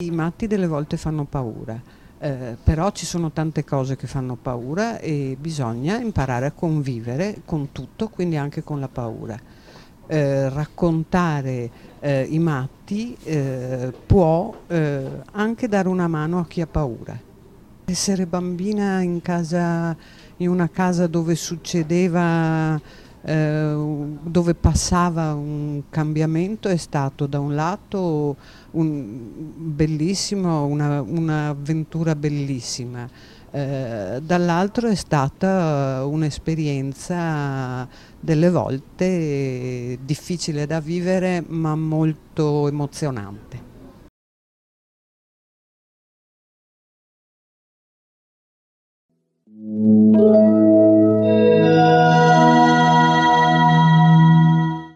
I matti delle volte fanno paura, eh, però ci sono tante cose che fanno paura e bisogna imparare a convivere con tutto, quindi anche con la paura. Eh, raccontare eh, i matti eh, può eh, anche dare una mano a chi ha paura. Essere bambina in, casa, in una casa dove succedeva eh, dove passava un cambiamento è stato da un lato un bellissimo, una, un'avventura bellissima, eh, dall'altro è stata un'esperienza delle volte difficile da vivere ma molto emozionante.